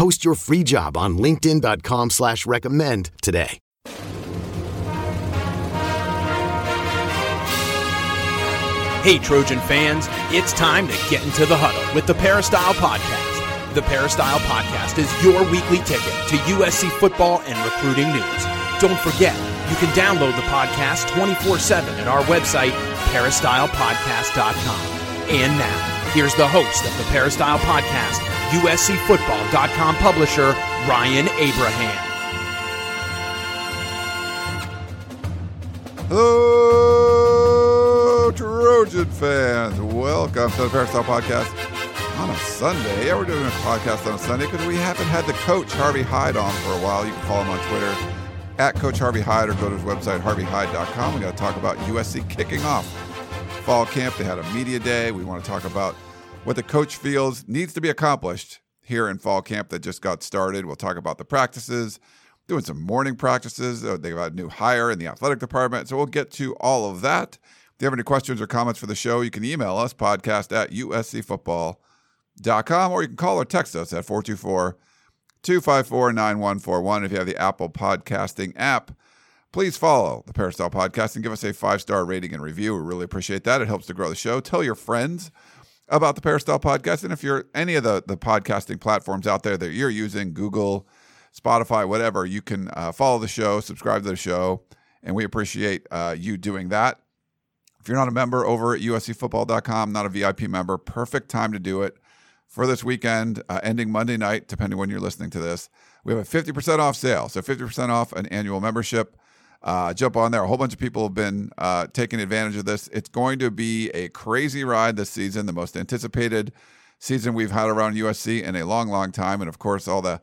Post your free job on LinkedIn.com slash recommend today. Hey, Trojan fans, it's time to get into the huddle with the Peristyle Podcast. The Peristyle Podcast is your weekly ticket to USC football and recruiting news. Don't forget, you can download the podcast 24 7 at our website, peristylepodcast.com. And now, here's the host of the Peristyle Podcast, USCFootball.com publisher, Ryan Abraham. Hello, Trojan fans. Welcome to the Peristyle Podcast on a Sunday. Yeah, we're doing a podcast on a Sunday because we haven't had the coach, Harvey Hyde, on for a while. You can follow him on Twitter at Coach Harvey Hyde or go to his website, harveyhyde.com. We got to talk about USC kicking off fall camp. They had a media day. We want to talk about what the coach feels needs to be accomplished here in fall camp that just got started. We'll talk about the practices doing some morning practices. Uh, They've got a new hire in the athletic department. So we'll get to all of that. If you have any questions or comments for the show, you can email us, podcast at uscfootball.com, or you can call or text us at 424 254 9141. If you have the Apple Podcasting app, please follow the Peristyle Podcast and give us a five star rating and review. We really appreciate that. It helps to grow the show. Tell your friends about the Peristyle Podcast. And if you're any of the, the podcasting platforms out there that you're using, Google, Spotify, whatever, you can uh, follow the show, subscribe to the show, and we appreciate uh, you doing that. If you're not a member over at uscfootball.com, not a VIP member, perfect time to do it for this weekend, uh, ending Monday night, depending when you're listening to this. We have a 50% off sale. So 50% off an annual membership. Uh, jump on there. A whole bunch of people have been uh, taking advantage of this. It's going to be a crazy ride this season, the most anticipated season we've had around USC in a long, long time. And of course, all the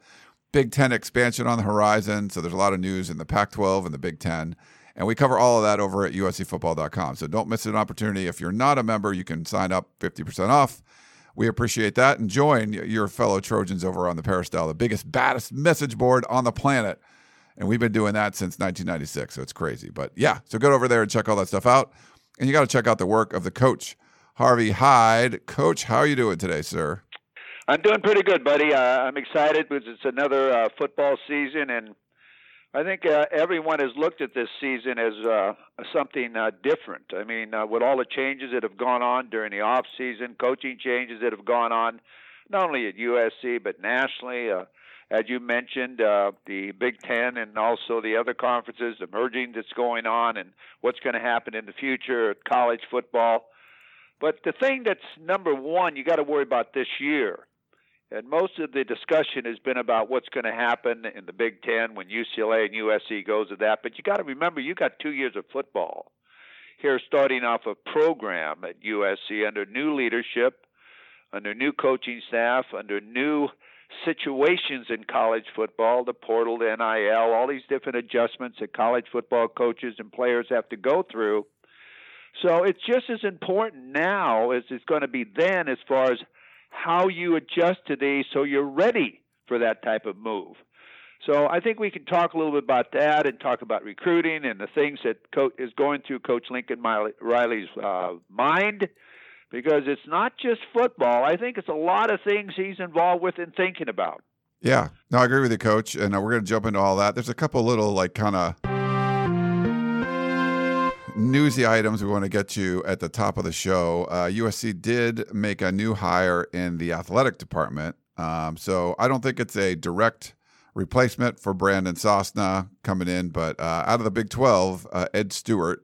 Big Ten expansion on the horizon. So there's a lot of news in the Pac 12 and the Big Ten. And we cover all of that over at uscfootball.com. So don't miss an opportunity. If you're not a member, you can sign up 50% off. We appreciate that. And join your fellow Trojans over on the Peristyle, the biggest, baddest message board on the planet. And we've been doing that since 1996. So it's crazy. But yeah, so go over there and check all that stuff out. And you got to check out the work of the coach, Harvey Hyde. Coach, how are you doing today, sir? I'm doing pretty good, buddy. Uh, I'm excited because it's another uh, football season, and I think uh, everyone has looked at this season as uh, something uh, different. I mean, uh, with all the changes that have gone on during the off season, coaching changes that have gone on, not only at USC but nationally. Uh, as you mentioned, uh, the Big Ten and also the other conferences, the merging that's going on, and what's going to happen in the future college football. But the thing that's number one, you got to worry about this year and most of the discussion has been about what's going to happen in the Big Ten when UCLA and USC goes to that. But you got to remember, you got two years of football here, starting off a program at USC under new leadership, under new coaching staff, under new situations in college football, the portal, the NIL, all these different adjustments that college football coaches and players have to go through. So it's just as important now as it's going to be then as far as how you adjust to these so you're ready for that type of move. So I think we can talk a little bit about that and talk about recruiting and the things that Co- is going through Coach Lincoln Riley's uh, mind, because it's not just football. I think it's a lot of things he's involved with and thinking about. Yeah, no, I agree with you, Coach, and uh, we're going to jump into all that. There's a couple little like kind of newsy items we want to get to at the top of the show. Uh, USC did make a new hire in the athletic department. Um, so I don't think it's a direct replacement for Brandon Sosna coming in, but uh, out of the Big 12, uh, Ed Stewart,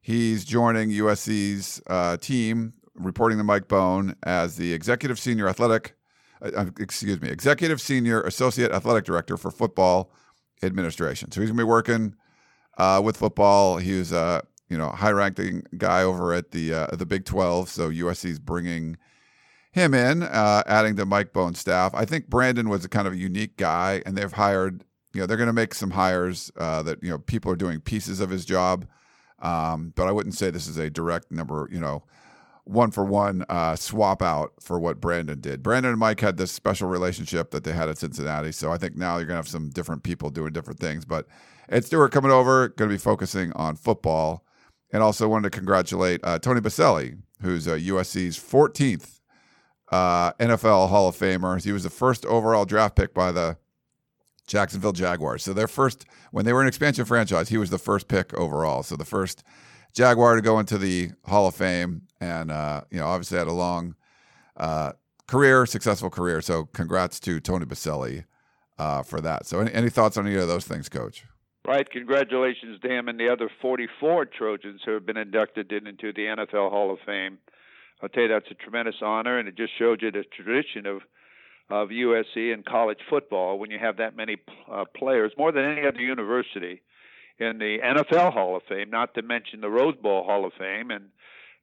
he's joining USC's uh, team, reporting to Mike Bohn as the executive senior athletic, uh, uh, excuse me, executive senior associate athletic director for football administration. So he's to be working with football. He's a you know, high ranking guy over at the uh, the Big 12. So USC's bringing him in, uh, adding to Mike Bohn's staff. I think Brandon was a kind of a unique guy, and they've hired you know they're going to make some hires uh, that you know people are doing pieces of his job, um, but I wouldn't say this is a direct number. You know, one for one uh, swap out for what Brandon did. Brandon and Mike had this special relationship that they had at Cincinnati, so I think now you're going to have some different people doing different things. But Ed Stewart coming over, going to be focusing on football, and also wanted to congratulate uh, Tony Boselli, who's uh, USC's 14th uh, NFL Hall of Famer. He was the first overall draft pick by the Jacksonville Jaguars. So their first, when they were an expansion franchise, he was the first pick overall. So the first Jaguar to go into the Hall of Fame, and uh, you know, obviously had a long uh, career, successful career. So congrats to Tony Boselli uh, for that. So any, any thoughts on any of those things, Coach? Right. Congratulations to him and the other 44 Trojans who have been inducted into the NFL Hall of Fame. I'll tell you that's a tremendous honor, and it just shows you the tradition of of USC and college football when you have that many uh, players, more than any other university, in the NFL Hall of Fame. Not to mention the Rose Bowl Hall of Fame, and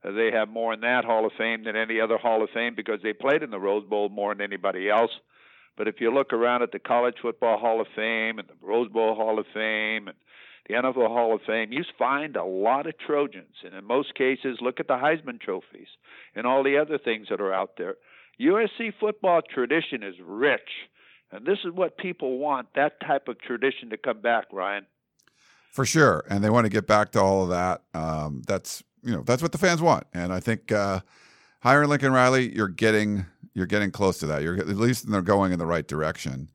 they have more in that Hall of Fame than any other Hall of Fame because they played in the Rose Bowl more than anybody else. But if you look around at the College Football Hall of Fame and the Rose Bowl Hall of Fame and the NFL Hall of Fame, you find a lot of Trojans. And in most cases, look at the Heisman trophies and all the other things that are out there. USC football tradition is rich. And this is what people want that type of tradition to come back, Ryan. For sure. And they want to get back to all of that. Um, that's you know, that's what the fans want. And I think uh hiring Lincoln Riley, you're getting you're getting close to that. You're at least they're going in the right direction.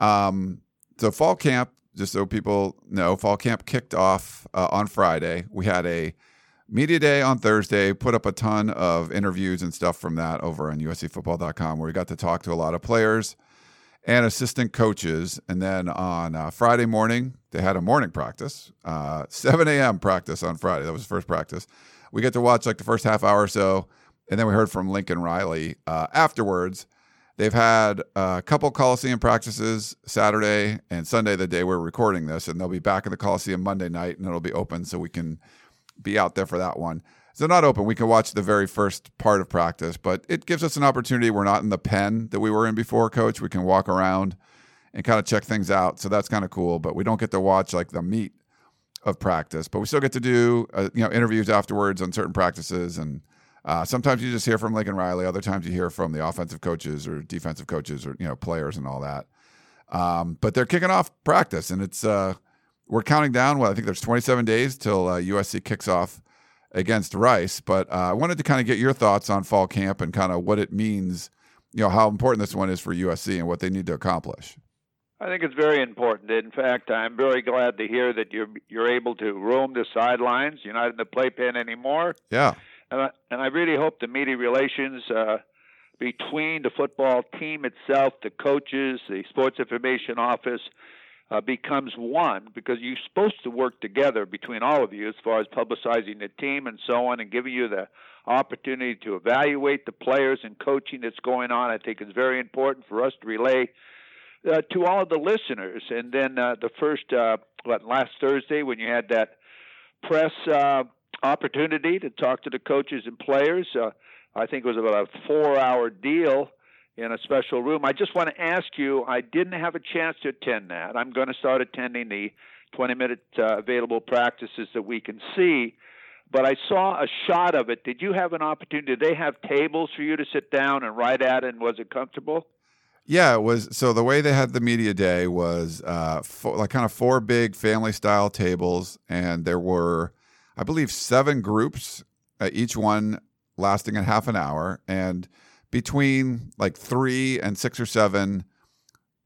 Um, so fall camp, just so people know, fall camp kicked off uh, on Friday. We had a media day on Thursday. Put up a ton of interviews and stuff from that over on USCFootball.com, where we got to talk to a lot of players and assistant coaches. And then on uh, Friday morning, they had a morning practice, uh, 7 a.m. practice on Friday. That was the first practice. We get to watch like the first half hour or so and then we heard from Lincoln Riley uh, afterwards. They've had a couple Coliseum practices Saturday and Sunday, the day we're recording this, and they'll be back in the Coliseum Monday night, and it'll be open so we can be out there for that one. So not open. We can watch the very first part of practice, but it gives us an opportunity. We're not in the pen that we were in before, Coach. We can walk around and kind of check things out. So that's kind of cool. But we don't get to watch like the meat of practice, but we still get to do uh, you know interviews afterwards on certain practices and uh, sometimes you just hear from Lincoln Riley. Other times you hear from the offensive coaches or defensive coaches or you know players and all that. Um, but they're kicking off practice, and it's uh, we're counting down. Well, I think there's 27 days till uh, USC kicks off against Rice. But uh, I wanted to kind of get your thoughts on fall camp and kind of what it means. You know how important this one is for USC and what they need to accomplish. I think it's very important. In fact, I'm very glad to hear that you're you're able to roam the sidelines. You're not in the playpen anymore. Yeah and I, and I really hope the media relations uh, between the football team itself, the coaches, the sports information office, uh, becomes one because you're supposed to work together between all of you as far as publicizing the team and so on, and giving you the opportunity to evaluate the players and coaching that's going on. I think it's very important for us to relay uh, to all of the listeners. And then uh, the first, uh, what, last Thursday when you had that press uh, opportunity to talk to the coaches and players. Uh, I think it was about a four-hour deal in a special room. I just want to ask you. I didn't have a chance to attend that. I'm going to start attending the 20-minute uh, available practices that we can see. But I saw a shot of it. Did you have an opportunity? Did they have tables for you to sit down and write at, and was it comfortable? Yeah, it was. So the way they had the media day was uh, four, like kind of four big family style tables, and there were I believe, seven groups, uh, each one lasting a half an hour. And between like three and six or seven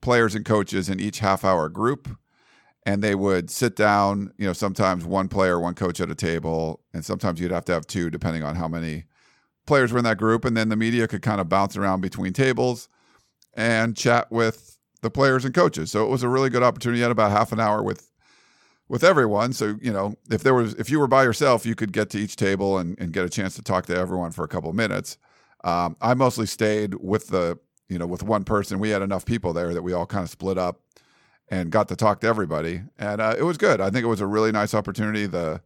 players and coaches in each half hour group. And they would sit down, you know, sometimes one player, one coach at a table. And sometimes you'd have to have two, depending on how many players were in that group. And then the media could kind of bounce around between tables and chat with the players and coaches. So it was a really good opportunity. You had about half an hour with with everyone. So, you know, if there was, if you were by yourself, you could get to each table and, and get a chance to talk to everyone for a couple of minutes. Um, I mostly stayed with the, you know, with one person. We had enough people there that we all kind of split up and got to talk to everybody. And uh, it was good. I think it was a really nice opportunity. The,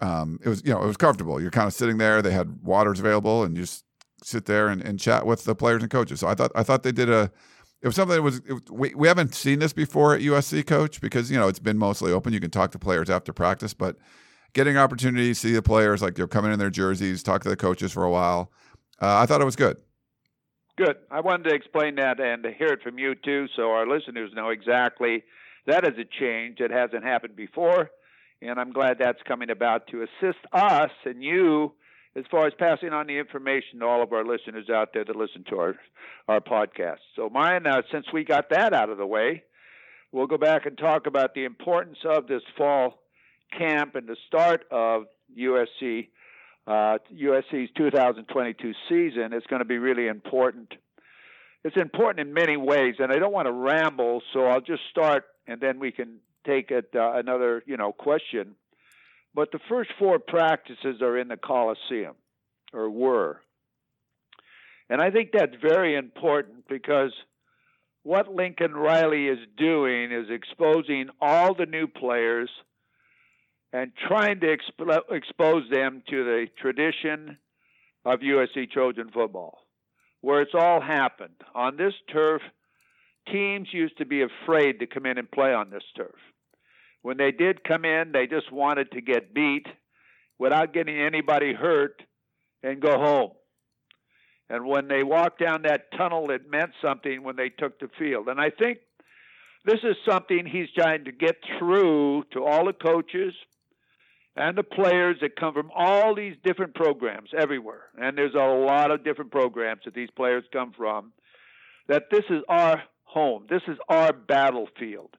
um, it was, you know, it was comfortable. You're kind of sitting there. They had waters available and you just sit there and, and chat with the players and coaches. So I thought, I thought they did a, it was something that was it, we we haven't seen this before at USC, coach, because you know it's been mostly open. You can talk to players after practice, but getting opportunity to see the players like they're coming in their jerseys, talk to the coaches for a while. Uh, I thought it was good. Good. I wanted to explain that and to hear it from you too, so our listeners know exactly that is a change that hasn't happened before, and I'm glad that's coming about to assist us and you as far as passing on the information to all of our listeners out there that listen to our our podcast. So, mine, uh, since we got that out of the way, we'll go back and talk about the importance of this fall camp and the start of USC uh, USC's 2022 season. It's going to be really important. It's important in many ways, and I don't want to ramble, so I'll just start, and then we can take it uh, another you know question but the first four practices are in the Coliseum, or were. And I think that's very important because what Lincoln Riley is doing is exposing all the new players and trying to exp- expose them to the tradition of USC Trojan football, where it's all happened. On this turf, teams used to be afraid to come in and play on this turf. When they did come in, they just wanted to get beat without getting anybody hurt and go home. And when they walked down that tunnel, it meant something when they took the field. And I think this is something he's trying to get through to all the coaches and the players that come from all these different programs everywhere. And there's a lot of different programs that these players come from. That this is our home, this is our battlefield.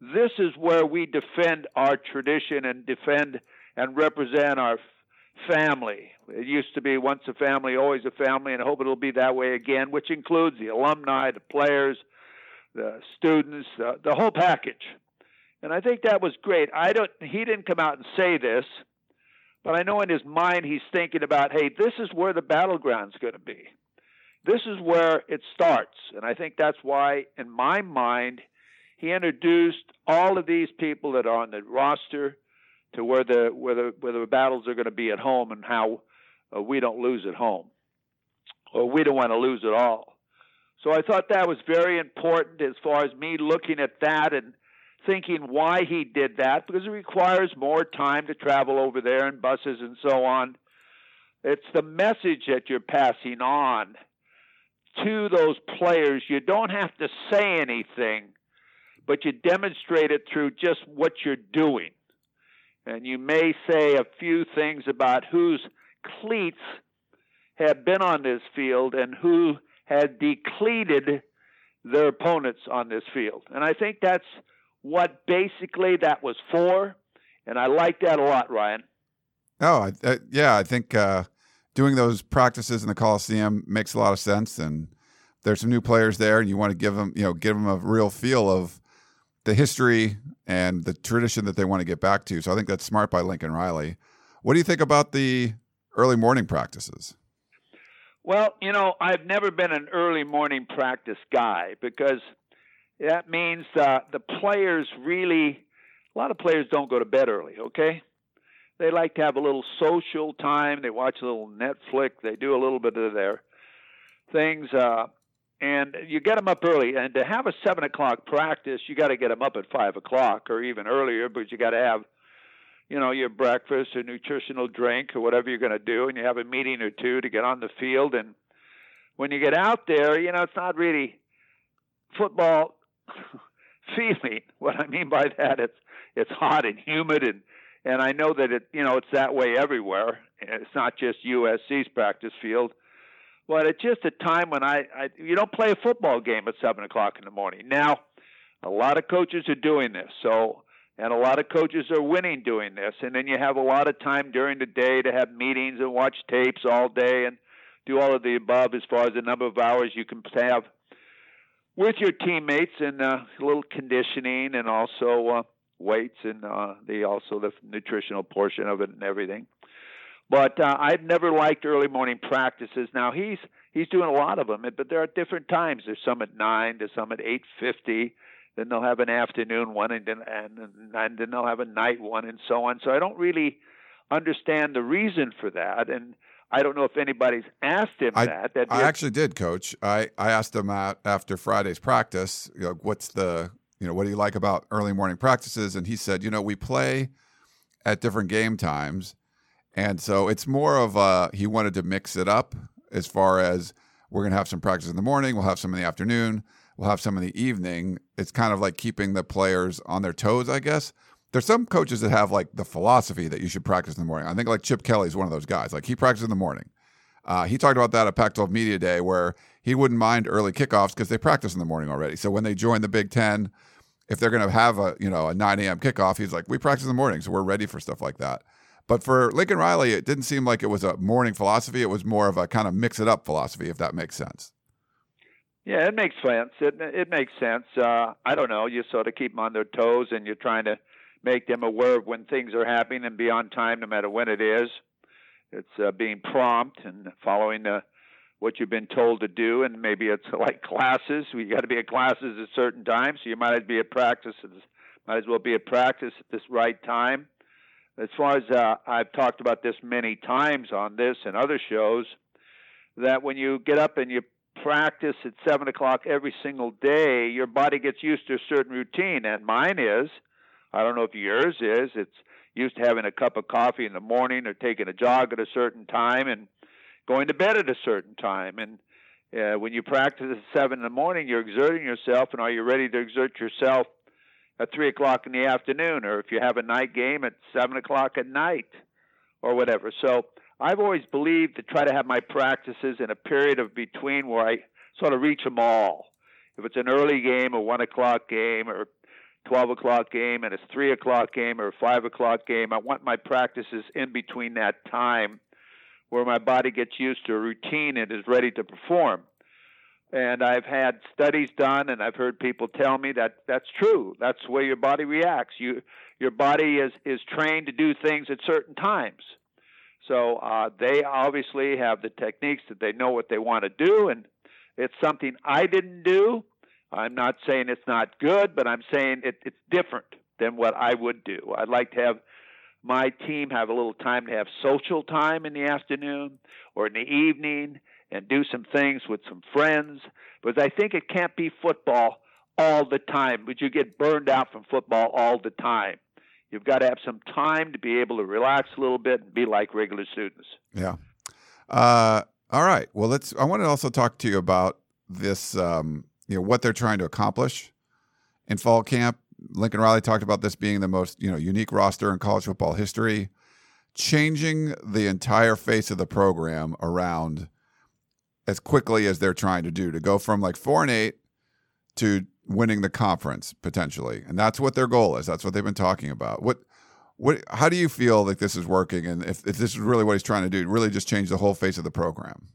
This is where we defend our tradition and defend and represent our family. It used to be once a family, always a family, and I hope it'll be that way again, which includes the alumni, the players, the students, uh, the whole package. And I think that was great. I don't. He didn't come out and say this, but I know in his mind he's thinking about, hey, this is where the battleground's going to be. This is where it starts, and I think that's why, in my mind, he introduced all of these people that are on the roster to where the where the where the battles are going to be at home and how uh, we don't lose at home or we don't want to lose at all. So I thought that was very important as far as me looking at that and thinking why he did that because it requires more time to travel over there and buses and so on. It's the message that you're passing on to those players. You don't have to say anything but you demonstrate it through just what you're doing. And you may say a few things about whose cleats have been on this field and who had decleated their opponents on this field. And I think that's what basically that was for. And I like that a lot, Ryan. Oh, I, I, yeah, I think uh, doing those practices in the Coliseum makes a lot of sense. And there's some new players there, and you want to give them, you know, give them a real feel of the history and the tradition that they want to get back to. So I think that's smart by Lincoln Riley. What do you think about the early morning practices? Well, you know, I've never been an early morning practice guy because that means uh, the players really, a lot of players don't go to bed early, okay? They like to have a little social time. They watch a little Netflix. They do a little bit of their things. Uh, and you get them up early. And to have a seven o'clock practice, you got to get them up at five o'clock or even earlier, but you got to have, you know, your breakfast or nutritional drink or whatever you're going to do, and you have a meeting or two to get on the field. And when you get out there, you know, it's not really football feeling. What I mean by that, it's it's hot and humid, and and I know that it, you know, it's that way everywhere. It's not just USC's practice field but it's just a time when I, I you don't play a football game at seven o'clock in the morning. Now, a lot of coaches are doing this, so and a lot of coaches are winning doing this. And then you have a lot of time during the day to have meetings and watch tapes all day and do all of the above as far as the number of hours you can have with your teammates and uh, a little conditioning and also uh, weights and uh, the also the nutritional portion of it and everything. But uh, I've never liked early morning practices. Now he's he's doing a lot of them, but there are different times. There's some at nine, there's some at eight fifty. Then they'll have an afternoon one, and then and, and then they'll have a night one, and so on. So I don't really understand the reason for that, and I don't know if anybody's asked him I, that. I actually did, Coach. I, I asked him at, after Friday's practice, you know, what's the, you know, what do you like about early morning practices? And he said, you know, we play at different game times. And so it's more of a, he wanted to mix it up as far as we're going to have some practice in the morning, we'll have some in the afternoon, we'll have some in the evening. It's kind of like keeping the players on their toes, I guess. There's some coaches that have like the philosophy that you should practice in the morning. I think like Chip Kelly is one of those guys. Like he practices in the morning. Uh, he talked about that at Pac 12 Media Day where he wouldn't mind early kickoffs because they practice in the morning already. So when they join the Big Ten, if they're going to have a you know a 9 a.m. kickoff, he's like, we practice in the morning, so we're ready for stuff like that. But for Lincoln Riley, it didn't seem like it was a morning philosophy. It was more of a kind of mix it up philosophy, if that makes sense. Yeah, it makes sense. It it makes sense. Uh, I don't know. You sort of keep them on their toes, and you're trying to make them aware of when things are happening and be on time, no matter when it is. It's uh, being prompt and following uh, what you've been told to do, and maybe it's like classes. We got to be at classes at certain times, so you might be at practice. Might as well be at practice at this right time. As far as uh, I've talked about this many times on this and other shows, that when you get up and you practice at seven o'clock every single day, your body gets used to a certain routine, and mine is. I don't know if yours is. It's used to having a cup of coffee in the morning or taking a jog at a certain time and going to bed at a certain time. And uh, when you practice at seven in the morning, you're exerting yourself, and are you ready to exert yourself at three o'clock in the afternoon, or if you have a night game at seven o'clock at night, or whatever? So I've always believed to try to have my practices in a period of between where I sort of reach them all. If it's an early game, a one o'clock game, or 12 o'clock game and a 3 o'clock game or a 5 o'clock game. I want my practices in between that time where my body gets used to a routine and is ready to perform. And I've had studies done and I've heard people tell me that that's true. That's the way your body reacts. You, your body is, is trained to do things at certain times. So uh, they obviously have the techniques that they know what they want to do, and it's something I didn't do I'm not saying it's not good, but I'm saying it, it's different than what I would do. I'd like to have my team have a little time to have social time in the afternoon or in the evening and do some things with some friends because I think it can't be football all the time, but you get burned out from football all the time. You've got to have some time to be able to relax a little bit and be like regular students. Yeah. Uh, all right. Well, let's. I want to also talk to you about this um, you know what they're trying to accomplish in fall camp. Lincoln Riley talked about this being the most you know unique roster in college football history, changing the entire face of the program around as quickly as they're trying to do to go from like four and eight to winning the conference potentially, and that's what their goal is. That's what they've been talking about. What what how do you feel like this is working, and if, if this is really what he's trying to do, really just change the whole face of the program?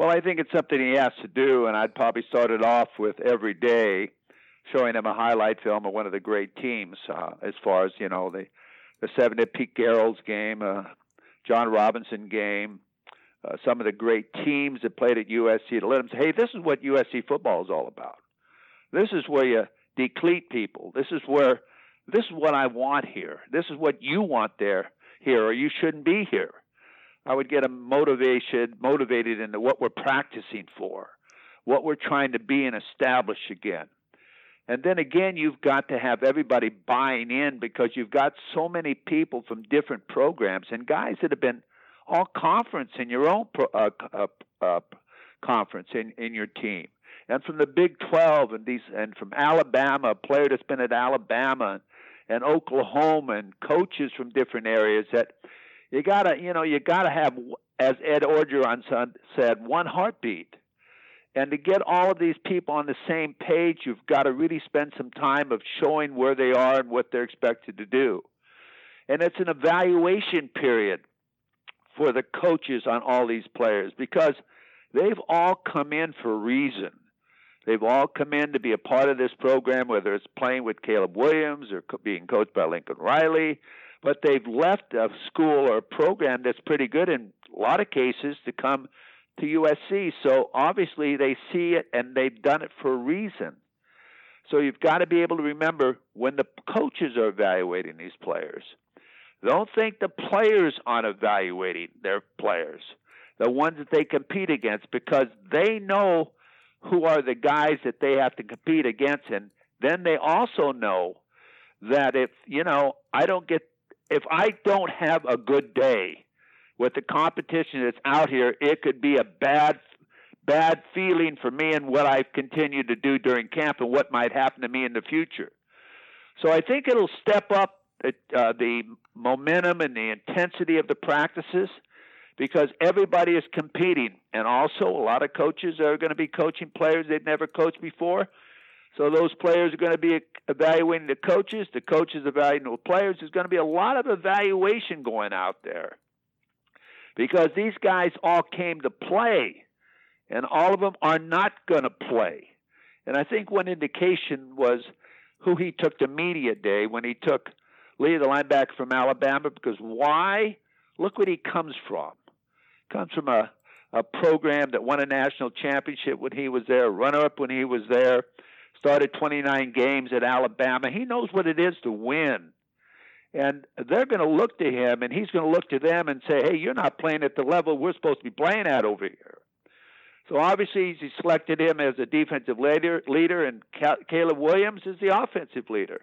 Well, I think it's something he has to do, and I'd probably start it off with every day showing him a highlight film of one of the great teams, uh, as far as you know the the seven at Pete Carroll's game, uh, John Robinson game, uh, some of the great teams that played at USC to let them say, hey, this is what USC football is all about. This is where you deplete people. This is where this is what I want here. This is what you want there here, or you shouldn't be here. I would get them motivation, motivated into what we're practicing for, what we're trying to be and establish again. And then again, you've got to have everybody buying in because you've got so many people from different programs and guys that have been all conference in your own pro, uh, uh, uh, conference in, in your team, and from the Big 12 and these and from Alabama, a player that's been at Alabama and Oklahoma, and coaches from different areas that you gotta, you know, you gotta have, as Ed Orgeron said, one heartbeat. And to get all of these people on the same page, you've got to really spend some time of showing where they are and what they're expected to do. And it's an evaluation period for the coaches on all these players because they've all come in for a reason. They've all come in to be a part of this program, whether it's playing with Caleb Williams or being coached by Lincoln Riley but they've left a school or a program that's pretty good in a lot of cases to come to USC. So obviously they see it and they've done it for a reason. So you've got to be able to remember when the coaches are evaluating these players. Don't think the players aren't evaluating their players. the ones that they compete against, because they know who are the guys that they have to compete against, and then they also know that if you know I don't get if I don't have a good day with the competition that's out here, it could be a bad bad feeling for me and what I've continued to do during camp and what might happen to me in the future. So I think it'll step up uh, the momentum and the intensity of the practices because everybody is competing. And also, a lot of coaches are going to be coaching players they've never coached before. So those players are going to be evaluating the coaches. The coaches evaluating the players. There's going to be a lot of evaluation going out there because these guys all came to play, and all of them are not going to play. And I think one indication was who he took to media day when he took Lee, the linebacker from Alabama, because why? Look what he comes from. Comes from a, a program that won a national championship when he was there, runner up when he was there, started 29 games at Alabama. He knows what it is to win. And they're going to look to him, and he's going to look to them and say, hey, you're not playing at the level we're supposed to be playing at over here. So obviously, he selected him as a defensive leader, leader and Caleb Williams is the offensive leader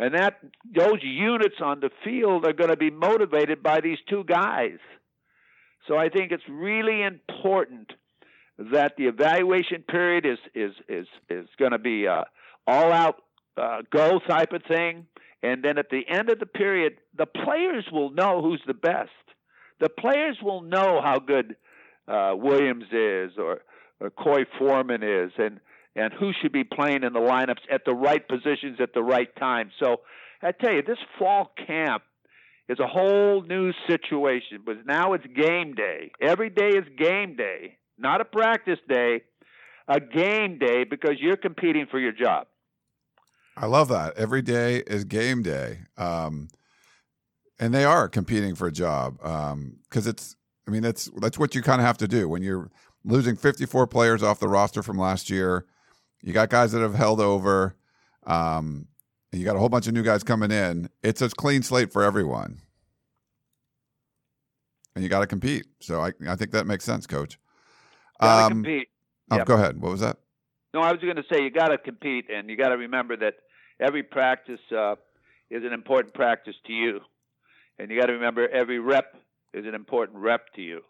and that those units on the field are going to be motivated by these two guys. So I think it's really important that the evaluation period is is is is going to be a all out uh, go type of thing, and then at the end of the period, the players will know who's the best. The players will know how good uh, Williams is or, or Korey Foreman is, and and who should be playing in the lineups at the right positions at the right time. So I tell you, this fall camp is a whole new situation. But now it's game day. Every day is game day, not a practice day, a game day because you're competing for your job. I love that. Every day is game day. Um, and they are competing for a job because um, it's. I mean, that's that's what you kind of have to do when you're losing 54 players off the roster from last year. You got guys that have held over. Um, you got a whole bunch of new guys coming in. It's a clean slate for everyone. And you got to compete. So I, I think that makes sense, coach. Got to um, compete. Oh, yep. Go ahead. What was that? No, I was going to say you got to compete, and you got to remember that every practice uh, is an important practice to you, and you got to remember every rep is an important rep to you.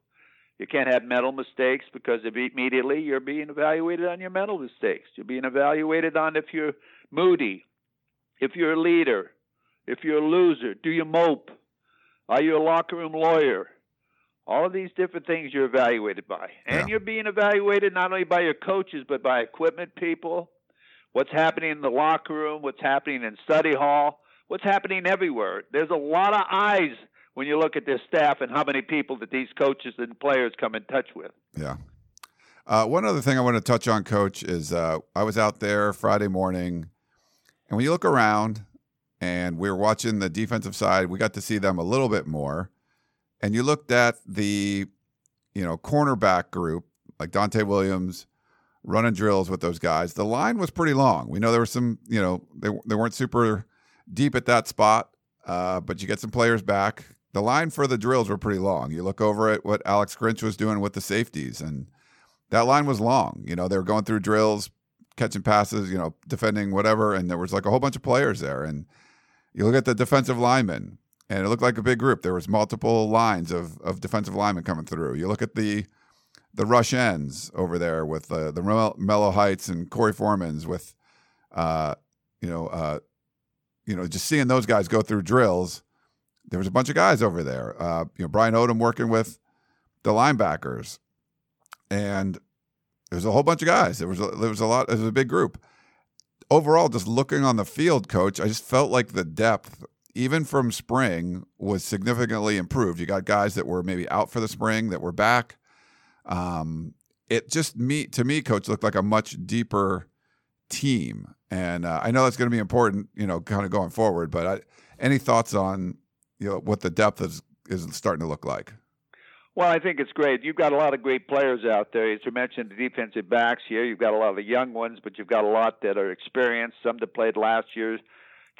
You can't have mental mistakes because immediately you're being evaluated on your mental mistakes. You're being evaluated on if you're moody, if you're a leader, if you're a loser, do you mope? Are you a locker room lawyer? All of these different things you're evaluated by. And yeah. you're being evaluated not only by your coaches, but by equipment people, what's happening in the locker room, what's happening in study hall, what's happening everywhere. There's a lot of eyes when you look at this staff and how many people that these coaches and players come in touch with. Yeah. Uh, one other thing I want to touch on, Coach, is uh, I was out there Friday morning, and when you look around and we are watching the defensive side, we got to see them a little bit more. And you looked at the, you know, cornerback group like Donte Williams running drills with those guys. The line was pretty long. We know there were some, you know, they they weren't super deep at that spot, uh, but you get some players back the line for the drills were pretty long. You look over at what Alex Grinch was doing with the safeties, and that line was long. You know, they were going through drills, catching passes, you know, defending whatever, and there was like a whole bunch of players there. And you look at the defensive linemen, and it looked like a big group. There was multiple lines of of defensive linemen coming through. You look at the the rush ends over there with uh, the Mellow Heights and Korey Foreman's with, uh, you know, uh, you know, just seeing those guys go through drills there was a bunch of guys over there. Uh, you know, Brian Odom working with the linebackers, and there's a whole bunch of guys. There was a, there was a lot. There was a big group. Overall, just looking on the field, coach, I just felt like the depth, even from spring, was significantly improved. You got guys that were maybe out for the spring that were back. Um, it just me to me, coach, looked like a much deeper team, and uh, I know that's going to be important, you know, kind of going forward. But I, any thoughts on you know what the depth is is starting to look like. Well, I think it's great. You've got a lot of great players out there. As you mentioned, the defensive backs here. You've got a lot of the young ones, but you've got a lot that are experienced. Some that played last year.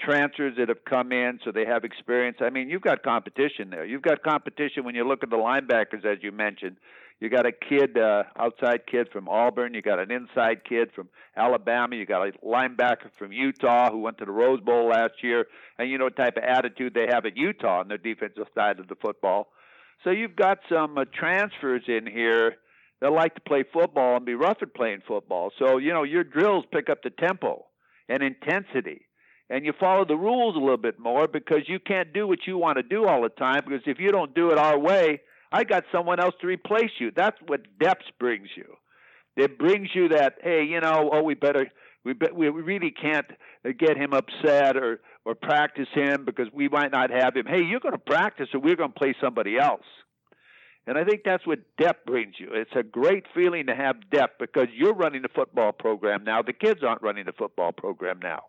Transfers that have come in, so they have experience. I mean, you've got competition there. You've got competition when you look at the linebackers, as you mentioned. You got a kid, uh, outside kid from Auburn. You got an inside kid from Alabama. You got a linebacker from Utah who went to the Rose Bowl last year. And you know what type of attitude they have at Utah on their defensive side of the football. So you've got some uh, transfers in here that like to play football and be rough at playing football. So you know your drills pick up the tempo and intensity and you follow the rules a little bit more because you can't do what you want to do all the time because if you don't do it our way I got someone else to replace you. That's what depth brings you. It brings you that, hey, you know, oh, we better, we be, we really can't get him upset or or practice him because we might not have him. Hey, you're going to practice, or we're going to play somebody else. And I think that's what depth brings you. It's a great feeling to have depth because you're running the football program now. The kids aren't running the football program now.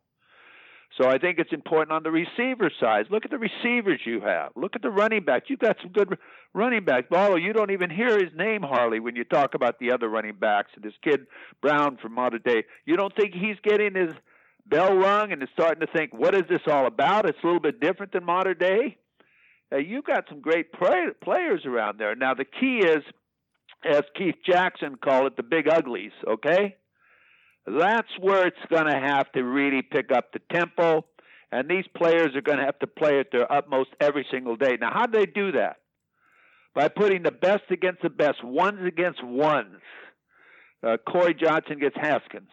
So I think it's important on the receiver side. Look at the receivers you have. Look at the running backs. You've got some good running backs. Although you don't even hear his name hardly when you talk about the other running backs. And this kid Brown from Mater Dei. You don't think he's getting his bell rung and is starting to think, what is this all about? It's a little bit different than Mater Dei. Uh, you've got some great play- players around there. Now the key is, as Keith Jackson called it, the big uglies. Okay that's where it's going to have to really pick up the tempo, and these players are going to have to play at their utmost every single day. Now, how do they do that? By putting the best against the best, ones against ones. Uh, Corey Johnson gets Haskins.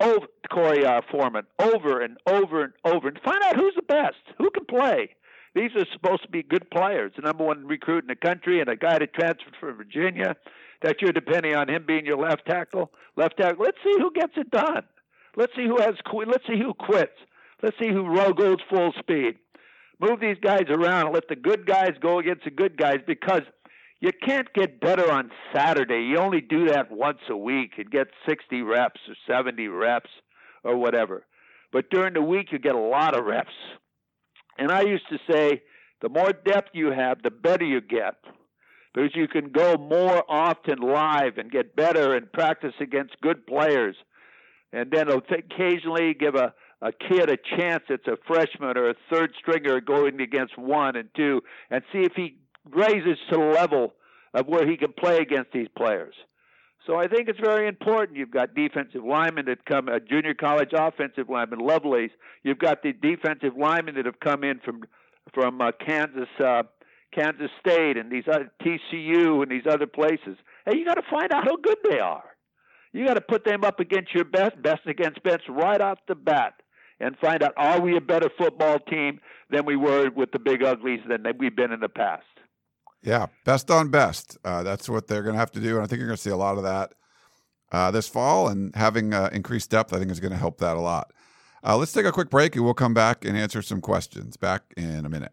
Over, Korey uh, Foreman over and over and over, and find out who's the best, who can play. These are supposed to be good players. The number one recruit in the country, and a guy that transferred from Virginia that you're depending on him being your left tackle. Left tackle. Let's see who gets it done. Let's see who has. Let's see who quits. Let's see who goes full speed. Move these guys around and let the good guys go against the good guys because you can't get better on Saturday. You only do that once a week and get 60 reps or 70 reps or whatever. But during the week, you get a lot of reps. And I used to say, the more depth you have, the better you get because you can go more often live and get better and practice against good players. And then occasionally give a, a kid a chance that's a freshman or a third stringer going against one and two and see if he raises to the level of where he can play against these players. So I think it's very important. You've got defensive linemen that come, a junior college offensive lineman, Lovelace. You've got the defensive linemen that have come in from from uh, Kansas uh, Kansas State and these other TCU and these other places. Hey, you got to find out how good they are. You got to put them up against your best, best against best right off the bat, and find out are we a better football team than we were with the big uglies than we've been in the past. Yeah, best on best. Uh, that's what they're going to have to do, and I think you're going to see a lot of that uh, this fall. And having uh, increased depth, I think, is going to help that a lot. Uh, let's take a quick break, and we'll come back and answer some questions. Back in a minute.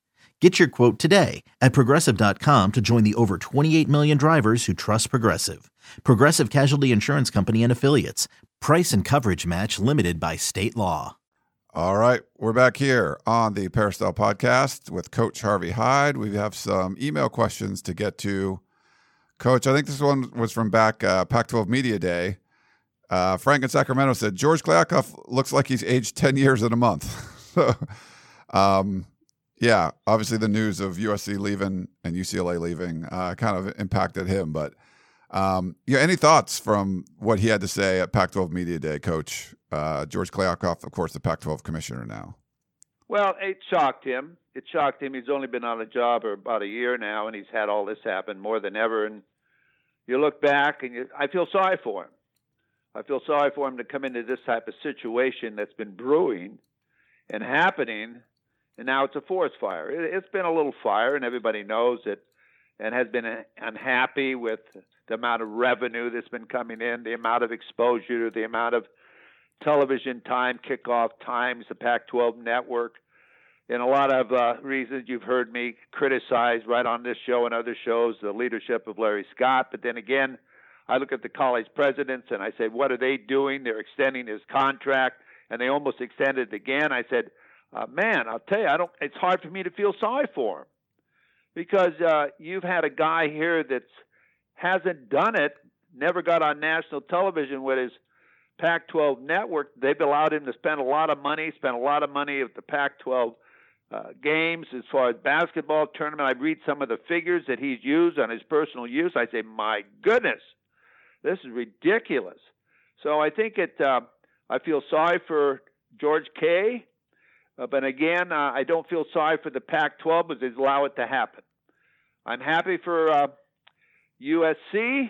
Get your quote today at progressive.com to join the over 28 million drivers who trust Progressive. Progressive Casualty Insurance Company and Affiliates. Price and coverage match limited by state law. All right, we're back here on the Peristyle podcast with Coach Harvey Hyde. We have some email questions to get to. Coach, I think this one was from back uh, Pac 12 Media Day. Uh, Frank in Sacramento said George Kliavkoff looks like he's aged 10 years in a month. so, um, yeah, obviously the news of USC leaving and UCLA leaving uh, kind of impacted him. But um, yeah, any thoughts from what he had to say at Pac-12 Media Day, Coach uh, George Kliavkoff, of course, the Pac-12 commissioner now? Well, it shocked him. It shocked him. He's only been on the job for about a year now, and he's had all this happen more than ever. And you look back, and you, I feel sorry for him. I feel sorry for him to come into this type of situation that's been brewing and happening and now it's a forest fire. It, has been a little fire, and everybody knows it, and has been unhappy with the amount of revenue that's been coming in, the amount of exposure, the amount of television time, kickoff times, the Pac-12 network, and a lot of uh, reasons you've heard me criticize right on this show and other shows the leadership of Larry Scott. But then again, I look at the college presidents and I say, what are they doing? They're extending his contract, and they almost extended it again. I said uh, man, I'll tell you, I don't. It's hard for me to feel sorry for him because uh, you've had a guy here that hasn't done it, never got on national television with his Pac-12 network. They've allowed him to spend a lot of money, spend a lot of money at the Pac-12 uh, games as far as basketball tournament. I read some of the figures that he's used on his personal use. I say, my goodness, this is ridiculous. So I think it. Uh, I feel sorry for George K. Uh, but again, uh, I don't feel sorry for the Pac 12 because they allow it to happen. I'm happy for uh, USC,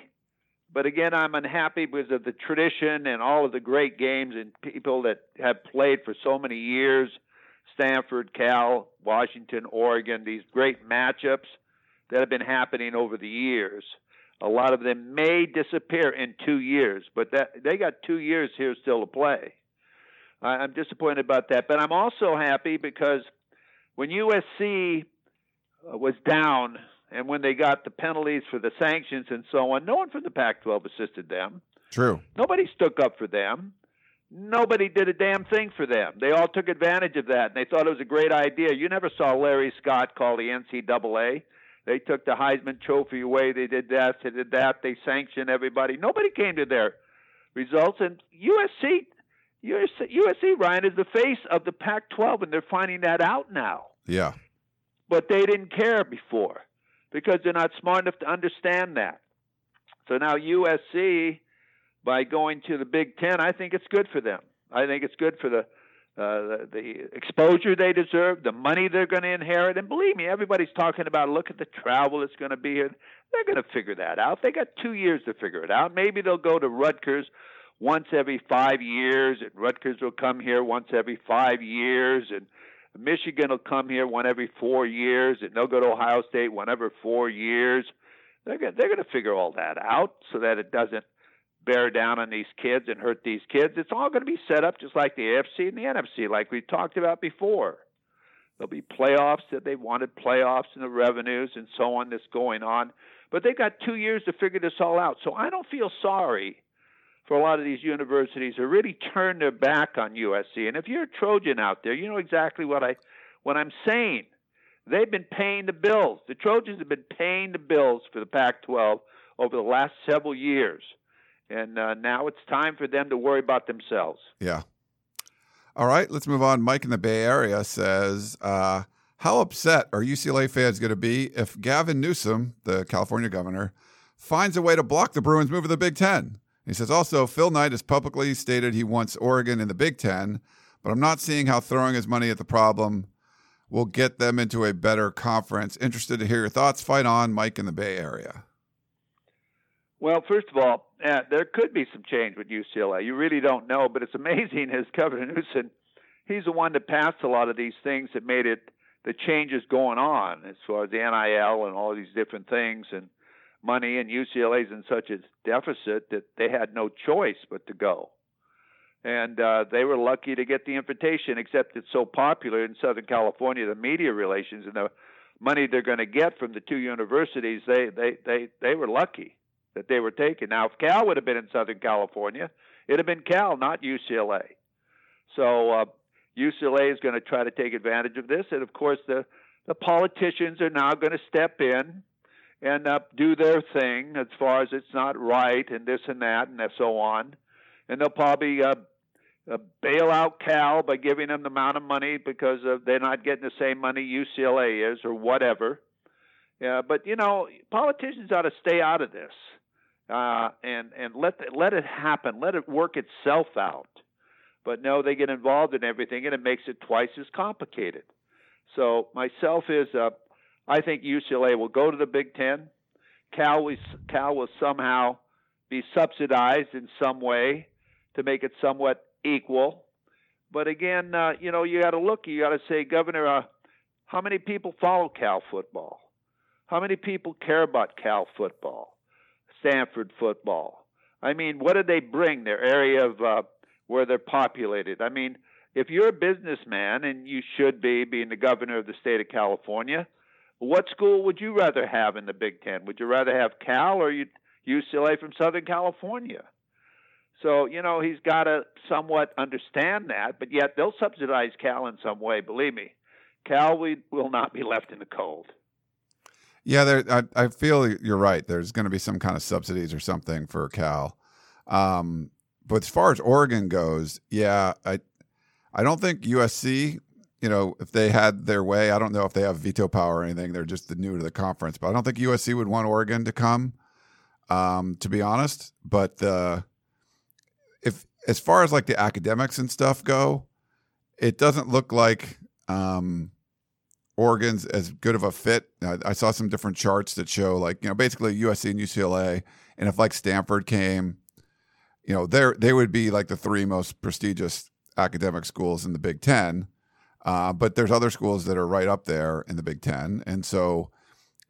but again, I'm unhappy because of the tradition and all of the great games and people that have played for so many years Stanford, Cal, Washington, Oregon, these great matchups that have been happening over the years. A lot of them may disappear in two years, but that, they got two years here still to play. I'm disappointed about that. But I'm also happy because when USC uh, was down and when they got the penalties for the sanctions and so on, no one from the Pac 12 assisted them. True. Nobody stuck up for them. Nobody did a damn thing for them. They all took advantage of that and they thought it was a great idea. You never saw Larry Scott call the NCAA. They took the Heisman Trophy away. They did that. They did that. They sanctioned everybody. Nobody came to their results. And USC USC, Ryan, is the face of the Pac 12, and they're finding that out now. Yeah. But they didn't care before because they're not smart enough to understand that. So now USC, by going to the Big Ten, I think it's good for them. I think it's good for the uh, the, the exposure they deserve, the money they're going to inherit, and believe me, everybody's talking about look at the travel that's going to be here. They're going to figure that out. They got two years to figure it out. Maybe they'll go to Rutgers once every five years, and Rutgers will come here once every five years, and Michigan will come here one every four years, and they'll go to Ohio State one every four years. They're going they're going to figure all that out so that it doesn't bear down on these kids and hurt these kids. It's all going to be set up just like the AFC and the NFC, like we talked about before. There'll be playoffs that they wanted playoffs and the revenues and so on that's going on. But they've got two years to figure this all out. So I don't feel sorry for a lot of these universities to really turn their back on USC. And if you're a Trojan out there, you know exactly what I what I'm saying. They've been paying the bills. The Trojans have been paying the bills for the Pac-12 over the last several years, and uh, now it's time for them to worry about themselves. Yeah. All right, let's move on. Mike in the Bay Area says, uh, "How upset are UCLA fans going to be if Gavin Newsom, the California governor, finds a way to block the Bruins' move to the Big Ten? He says also, Phil Knight has publicly stated he wants Oregon in the Big Ten, but I'm not seeing how throwing his money at the problem will get them into a better conference. Interested to hear your thoughts. Fight on, Mike in the Bay Area. Well, first of all, uh, there could be some change with UCLA. You really don't know, but it's amazing as Governor Newsom, he's the one that passed a lot of these things that made it the changes going on as far as the NIL and all these different things and money, and UCLA's in such a deficit that they had no choice but to go. And uh, they were lucky to get the invitation, except it's so popular in Southern California, the media relations and the money they're going to get from the two universities, they, they, they, they were lucky that they were taken. Now, if Cal would have been in Southern California, it'd have been Cal, not UCLA. So uh, UCLA is going to try to take advantage of this, and of course the the politicians are now going to step in and uh, do their thing as far as it's not right and this and that and so on, and they'll probably uh, uh, bail out Cal by giving them the amount of money because of they're not getting the same money UCLA is or whatever. Yeah, but you know, politicians ought to stay out of this uh, and and let the, let it happen, let it work itself out. But no, they get involved in everything, and it makes it twice as complicated. So myself is, uh, I think UCLA will go to the Big Ten. Cal, we, Cal will somehow be subsidized in some way to make it somewhat equal. But again, uh, you know, you got to look. You got to say, Governor, uh, how many people follow Cal football? How many people care about Cal football, Stanford football? I mean, what do they bring? Their area of uh, where they're populated. I mean, if you're a businessman, and you should be, being the governor of the state of California, what school would you rather have in the Big Ten? Would you rather have Cal or UCLA from Southern California? So, you know, he's got to somewhat understand that, but yet they'll subsidize Cal in some way, believe me. Cal we, will not be left in the cold. Yeah, there. I, I feel you're right. There's going to be some kind of subsidies or something for Cal. Um, but as far as Oregon goes, yeah, I I don't think USC. You know, if they had their way, I don't know if they have veto power or anything. They're just new to the conference, but I don't think USC would want Oregon to come. Um, to be honest, but uh, if as far as like the academics and stuff go, it doesn't look like um, Oregon's as good of a fit. I, I, saw some different charts that show like you know basically USC and UCLA, and if like Stanford came, you know they they would be like the three most prestigious academic schools in the Big Ten. Uh, but there's other schools that are right up there in the Big Ten, and so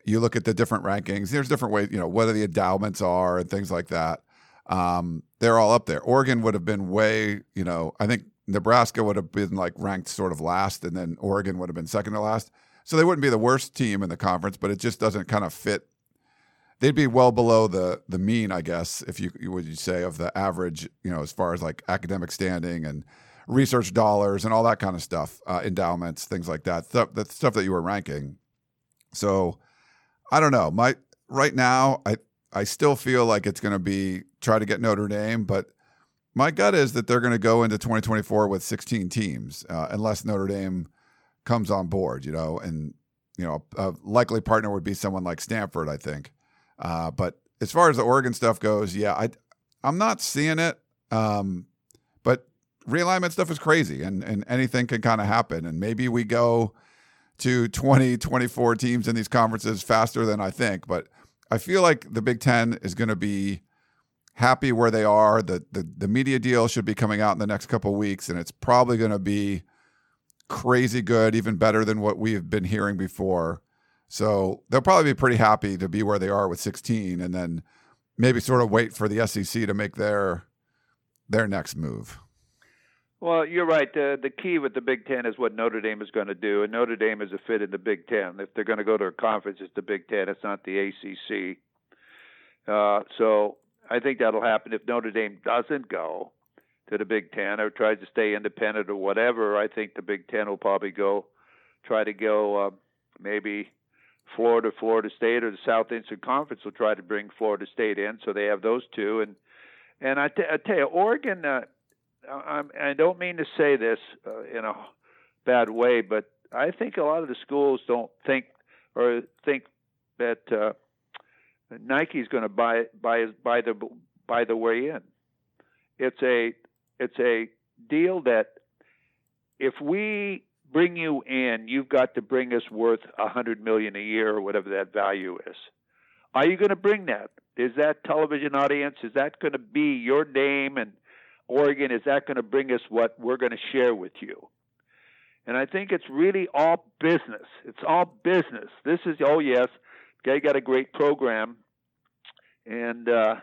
you look at the different rankings. There's different ways, you know, whether the endowments are and things like that. Um, they're all up there. Oregon would have been way, you know, I think Nebraska would have been like ranked sort of last, and then Oregon would have been second to last. So they wouldn't be the worst team in the conference, but it just doesn't kind of fit. They'd be well below the the mean, I guess, if you would you say of the average, you know, as far as like academic standing and research dollars and all that kind of stuff, uh, endowments, things like that. Stuff the stuff that you were ranking. So I don't know. My right now, I I still feel like it's going to be try to get Notre Dame, but my gut is that they're going to go into 2024 with 16 teams, uh, unless Notre Dame comes on board, you know, and you know, a likely partner would be someone like Stanford, I think. Uh, but as far as the Oregon stuff goes, yeah, I, I'm not seeing it. Um, but realignment stuff is crazy, and and anything can kind of happen, and maybe we go to 20, 24 teams in these conferences faster than I think, but I feel like the Big Ten is going to be happy where they are. The, the the media deal should be coming out in the next couple weeks, and it's probably going to be crazy good, even better than what we've been hearing before. So they'll probably be pretty happy to be where they are with 16, and then maybe sort of wait for the SEC to make their their next move. Well, you're right. The the key with the Big Ten is what Notre Dame is going to do, and Notre Dame is a fit in the Big Ten. If they're going to go to a conference, it's the Big Ten. It's not the ACC. Uh, so I think that'll happen if Notre Dame doesn't go to the Big Ten or tries to stay independent or whatever. I think the Big Ten will probably go try to go uh, maybe Florida, Florida State, or the Southeastern Conference will try to bring Florida State in, so they have those two. And and I, t- I tell you, Oregon. Uh, I'm, I don't mean to say this uh, in a bad way, but I think a lot of the schools don't think or think that uh, Nike's going to buy buy buy the buy the way in. It's a it's a deal that if we bring you in, you've got to bring us worth a hundred million a year or whatever that value is. Are you going to bring that? Is that television audience? Is that going to be your name and Oregon? Is that going to bring us what we're going to share with you? And I think it's really all business. It's all business. This is oh yes, they got a great program, and uh,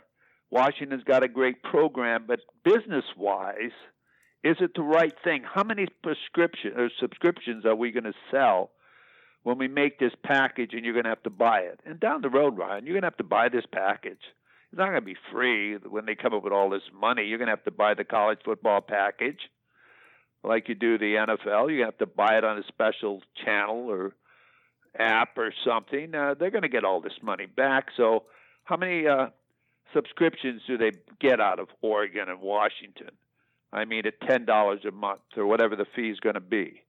Washington's got a great program, but business wise, is it the right thing? How many prescription or subscriptions are we going to sell when we make this package and you're going to have to buy it? And down the road, Ryan, you're going to have to buy this package. It's not going to be free when they come up with all this money. You're going to have to buy the college football package. like you do the NFL. You have to buy it on a special channel or app or something. Uh, they're going to get all this money back. So, how many uh, subscriptions do they get out of Oregon and Washington? I mean, at ten dollars a month or whatever the fee is going to be.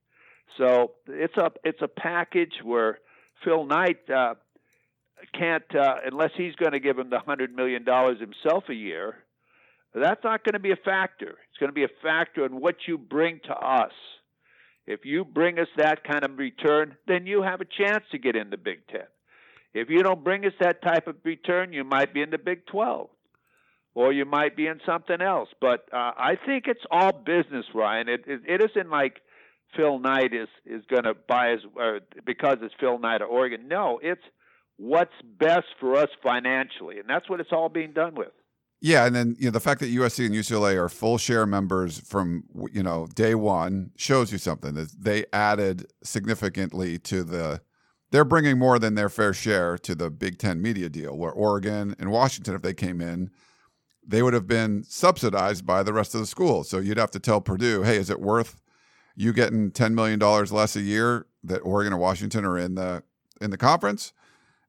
So it's a it's a package where Phil Knight uh, can't uh, unless he's going to give him the hundred million dollars himself a year. That's not going to be a factor. It's going to be a factor in what you bring to us. If you bring us that kind of return, then you have a chance to get in the Big Ten. If you don't bring us that type of return, you might be in the Big 12 or you might be in something else. But uh, I think it's all business, Ryan. It, it, it isn't like Phil Knight is, is going to buy his, because it's Phil Knight of Oregon. No, it's what's best for us financially. And that's what it's all being done with. Yeah, and then you know the fact that USC and UCLA are full share members from you know day one shows you something that they added significantly to the. They're bringing more than their fair share to the Big Ten media deal. Where Oregon and Washington, if they came in, they would have been subsidized by the rest of the schools. So you'd have to tell Purdue, hey, is it worth you getting ten million dollars less a year that Oregon and Washington are in the in the conference?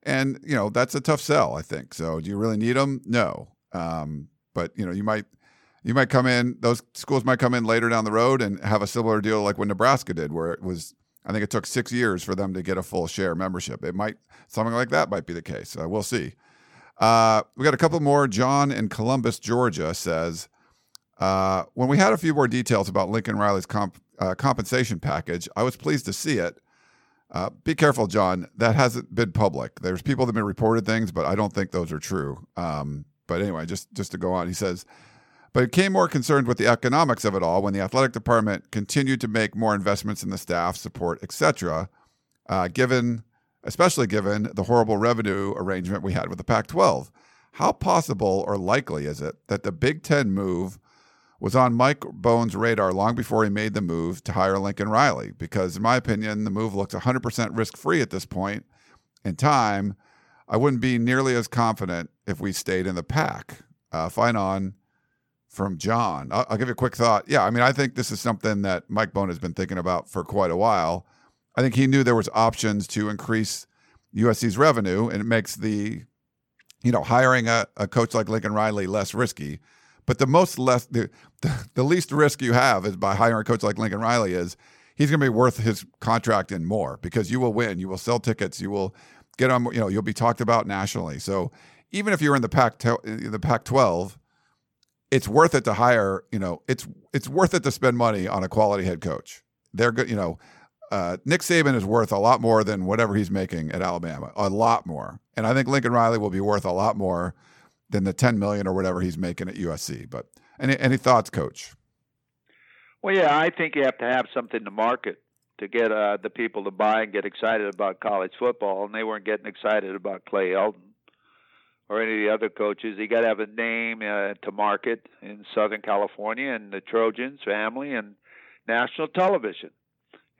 And you know that's a tough sell, I think. So do you really need them? No. Um, but you know, you might you might come in; those schools might come in later down the road and have a similar deal like when Nebraska did, where it was. I think it took six years for them to get a full share membership. It might something like that might be the case. Uh, we'll see. Uh, we got a couple more. John in Columbus, Georgia says, uh, when we had a few more details about Lincoln Riley's comp, uh, compensation package, I was pleased to see it. Uh, be careful, John. That hasn't been public. There's people that have been reported things, but I don't think those are true. Um, but anyway, just just to go on, he says, but became more concerned with the economics of it all when the athletic department continued to make more investments in the staff, support, etc. Uh, given, especially given the horrible revenue arrangement we had with the Pac-12, how possible or likely is it that the Big Ten move was on Mike Bohn's radar long before he made the move to hire Lincoln Riley? Because in my opinion, the move looks 100% risk-free at this point in time I wouldn't be nearly as confident if we stayed in the pack. Uh, fine on from John. I'll, I'll, give you a quick thought. Yeah, I mean, I think this is something that Mike Bohn has been thinking about for quite a while. I think he knew there was options to increase USC's revenue, and it makes the, you know, hiring a, a coach like Lincoln Riley less risky. But the most less the, the, the least risk you have is by hiring a coach like Lincoln Riley is he's going to be worth his contract and more because you will win, you will sell tickets, you will get on. You know, you'll be talked about nationally. So even if you're in the Pac the Pac-12, it's worth it to hire. You know, it's it's worth it to spend money on a quality head coach. They're good. You know, uh, Nick Saban is worth a lot more than whatever he's making at Alabama. A lot more, and I think Lincoln Riley will be worth a lot more than the 10 million or whatever he's making at USC. But any any thoughts, Coach? Well, yeah, I think you have to have something to market to get uh, the people to buy and get excited about college football, and they weren't getting excited about Clay Helton or any of the other coaches. You got to have a name uh, to market in Southern California and the Trojans family and national television.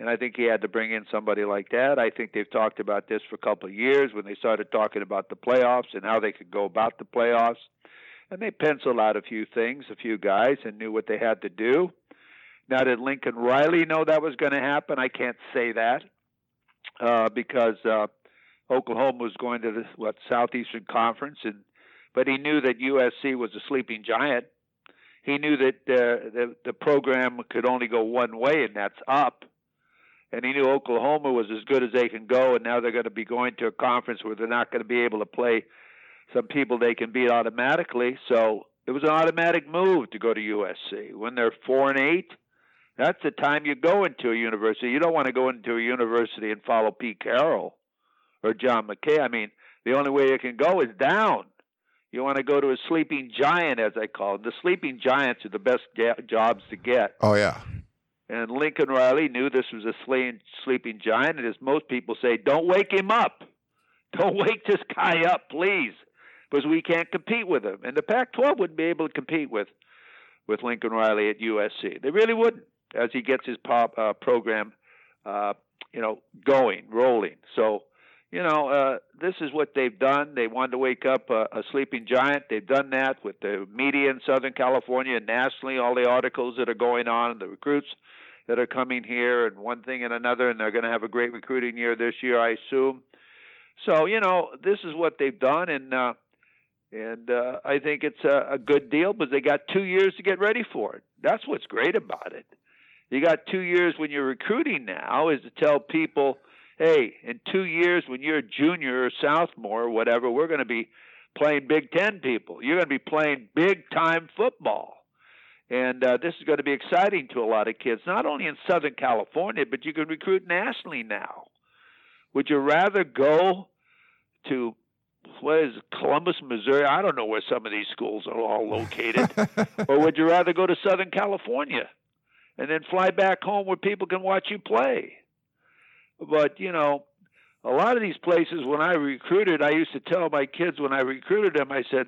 And I think he had to bring in somebody like that. I think they've talked about this for a couple of years when they started talking about the playoffs and how they could go about the playoffs. And they penciled out a few things, a few guys, and knew what they had to do. Now, did Lincoln Riley know that was going to happen? I can't say that uh, because uh, Oklahoma was going to the what Southeastern Conference, and but he knew that USC was a sleeping giant. He knew that uh, the the program could only go one way, and that's up. And he knew Oklahoma was as good as they can go, and now they're going to be going to a conference where they're not going to be able to play some people they can beat automatically. So it was an automatic move to go to USC when they're four and eight that's the time you go into a university. You don't want to go into a university and follow Pete Carroll or John McKay. I mean, the only way you can go is down. You want to go to a sleeping giant, as I call it. The sleeping giants are the best jobs to get. Oh yeah. And Lincoln Riley knew this was a sleeping giant, and as most people say, don't wake him up. Don't wake this guy up, please, because we can't compete with him. And the Pac-12 wouldn't be able to compete with with Lincoln Riley at USC. They really wouldn't as he gets his pop uh, program, uh, you know, going, rolling. So, you know, uh, this is what they've done. They wanted to wake up a, a sleeping giant. They've done that with the media in Southern California and nationally, all the articles that are going on, the recruits. that are coming here, and one thing and another, and they're going to have a great recruiting year this year, I assume. So you know, this is what they've done, and uh, and uh, I think it's a, a good deal because they got two years to get ready for it. That's what's great about it. You got two years when you're recruiting now is to tell people, hey, in two years when you're a junior or sophomore or whatever, we're going to be playing Big Ten people. You're going to be playing big time football. And uh, this is going to be exciting to a lot of kids, not only in Southern California, but you can recruit nationally now. Would you rather go to what is it, Columbus, Missouri? I don't know where some of these schools are all located. or would you rather go to Southern California and then fly back home where people can watch you play? But you know, a lot of these places when I recruited, I used to tell my kids when I recruited them, I said,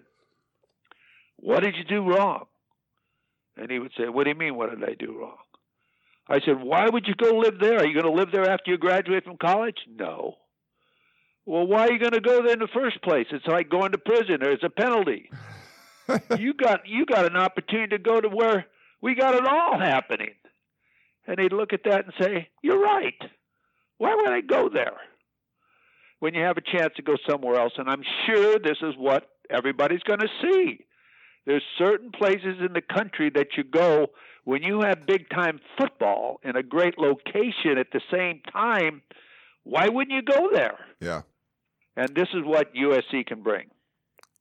"What did you do wrong?" And he would say, What do you mean, what did I do wrong? I said, Why would you go live there? Are you going to live there after you graduate from college? No. Well, why are you going to go there in the first place? It's like going to prison. There's a penalty. you got you got an opportunity to go to where we got it all happening. And he'd look at that and say, You're right. Why would I go there? When you have a chance to go somewhere else. And I'm sure this is what everybody's going to see. There's certain places in the country that you go when you have big time football in a great location at the same time. Why wouldn't you go there? Yeah. And this is what USC can bring.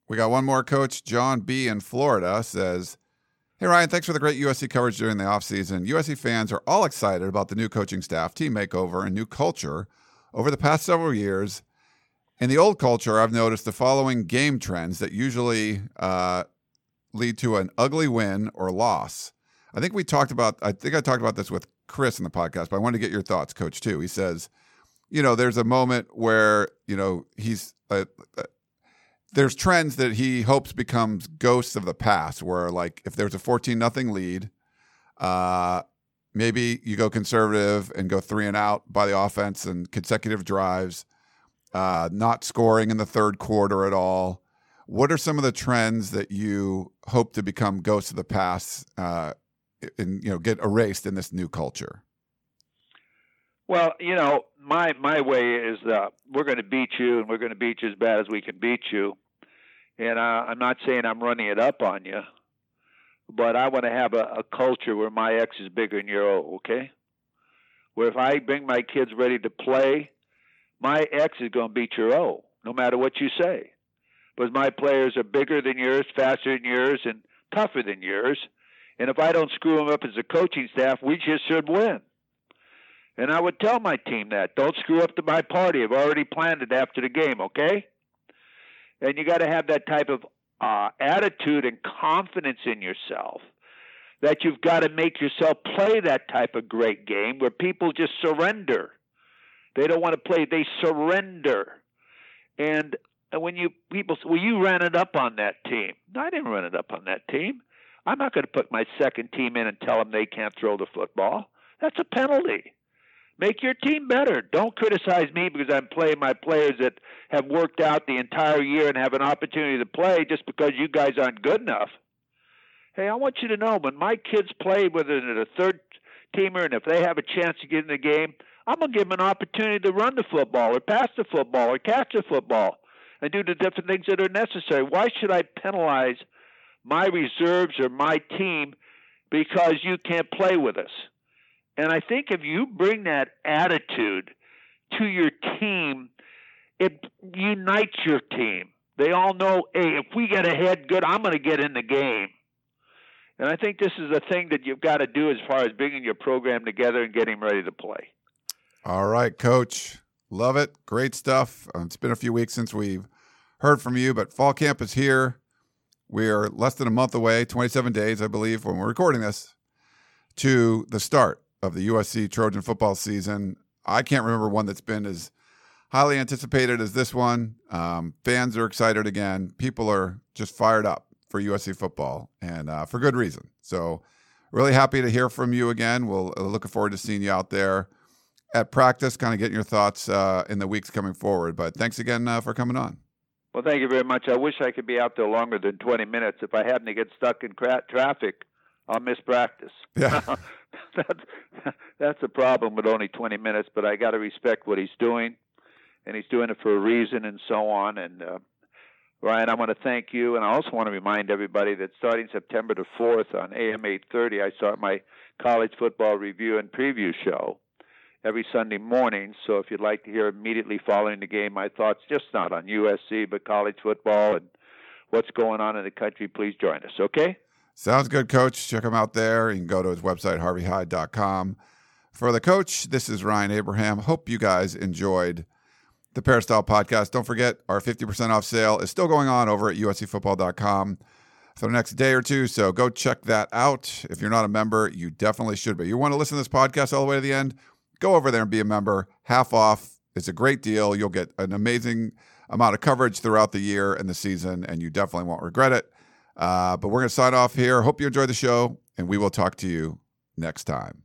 We got one more coach. John B. in Florida says, Hey, Ryan, thanks for the great USC coverage during the offseason. USC fans are all excited about the new coaching staff, team makeover, and new culture. Over the past several years, in the old culture, I've noticed the following game trends that usually uh, lead to an ugly win or loss. I think we talked about, I think I talked about this with Chris in the podcast, but I wanted to get your thoughts, Coach, too. He says, you know, there's a moment where, you know, he's, uh, uh, there's trends that he hopes becomes ghosts of the past, where like if there's a 14 nothing lead, uh, maybe you go conservative and go three and out by the offense and consecutive drives, uh, not scoring in the third quarter at all. What are some of the trends that you hope to become ghosts of the past uh, and you know get erased in this new culture? Well, you know, my my way is uh, we're going to beat you, and we're going to beat you as bad as we can beat you. And uh, I'm not saying I'm running it up on you, but I want to have a, a culture where my X is bigger than your O. Okay, where if I bring my kids ready to play, my X is going to beat your O, no matter what you say because my players are bigger than yours, faster than yours, and tougher than yours. And if I don't screw them up as a coaching staff, we just should win. And I would tell my team that. Don't screw up to my party. I've already planned it after the game, okay? And you got to have that type of uh, attitude and confidence in yourself that you've got to make yourself play that type of great game where people just surrender. They don't want to play, they surrender. And and when you people well, you ran it up on that team. No, I didn't run it up on that team. I'm not going to put my second team in and tell them they can't throw the football. That's a penalty. Make your team better. Don't criticize me because I'm playing my players that have worked out the entire year and have an opportunity to play just because you guys aren't good enough. Hey, I want you to know when my kids play, whether they're a third teamer, and if they have a chance to get in the game, I'm going to give them an opportunity to run the football or pass the football or catch the football and do the different things that are necessary. Why should I penalize my reserves or my team because you can't play with us? And I think if you bring that attitude to your team, it unites your team. They all know, hey, if we get ahead, good, I'm going to get in the game. And I think this is a thing that you've got to do as far as bringing your program together and getting ready to play. All right, coach. Love it. Great stuff. Uh, it's been a few weeks since we've heard from you, but fall camp is here. We are less than a month away, 27 days, I believe, when we're recording this, to the start of the USC Trojan football season. I can't remember one that's been as highly anticipated as this one. Um, fans are excited again. People are just fired up for USC football, and uh, for good reason. So, really happy to hear from you again. We'll uh, looking forward to seeing you out there at practice, kind of getting your thoughts uh, in the weeks coming forward. But thanks again uh, for coming on. Well, thank you very much. I wish I could be out there longer than 20 minutes. If I happen to get stuck in cra- traffic, I'll miss practice. Yeah. that, that's a problem with only 20 minutes, but I got to respect what he's doing, and he's doing it for a reason, and so on. And uh, Ryan, I want to thank you, and I also want to remind everybody that starting September the 4th on AM 8:30, I start my college football review and preview show every Sunday morning. So if you'd like to hear immediately following the game my thoughts, just not on USC, but college football and what's going on in the country, please join us. Okay? Sounds good, Coach. Check him out there. You can go to his website, harveyhyde.com. For the coach, this is Ryan Abraham. Hope you guys enjoyed the Peristyle podcast. Don't forget, our 50% off sale is still going on over at uscfootball.com for the next day or two. So go check that out. If you're not a member, you definitely should be. You want to listen to this podcast all the way to the end? Go over there and be a member. Half off. It's a great deal. You'll get an amazing amount of coverage throughout the year and the season, and you definitely won't regret it. Uh, but we're going to sign off here. Hope you enjoyed the show, and we will talk to you next time.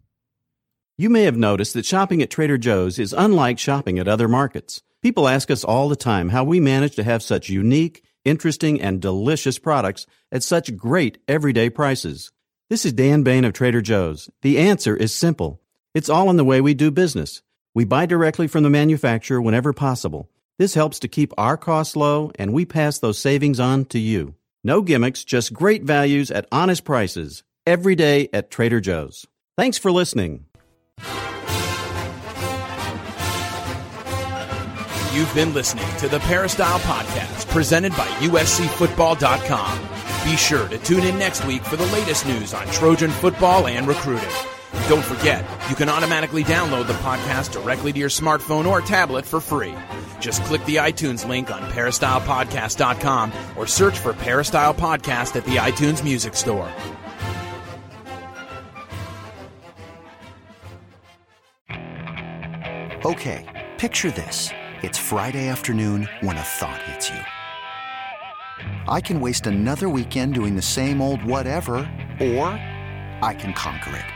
You may have noticed that shopping at Trader Joe's is unlike shopping at other markets. People ask us all the time how we manage to have such unique, interesting, and delicious products at such great everyday prices. This is Dan Bane of Trader Joe's. The answer is simple. It's all in the way we do business. We buy directly from the manufacturer whenever possible. This helps to keep our costs low, and we pass those savings on to you. No gimmicks, just great values at honest prices. Every day at Trader Joe's. Thanks for listening. You've been listening to the Peristyle Podcast, presented by USCFootball.com. Be sure to tune in next week for the latest news on Trojan football and recruiting. Don't forget, you can automatically download the podcast directly to your smartphone or tablet for free. Just click the iTunes link on peristylepodcast.com or search for Peristyle Podcast at the iTunes Music Store. Okay, picture this. It's Friday afternoon when a thought hits you. I can waste another weekend doing the same old whatever, or I can conquer it.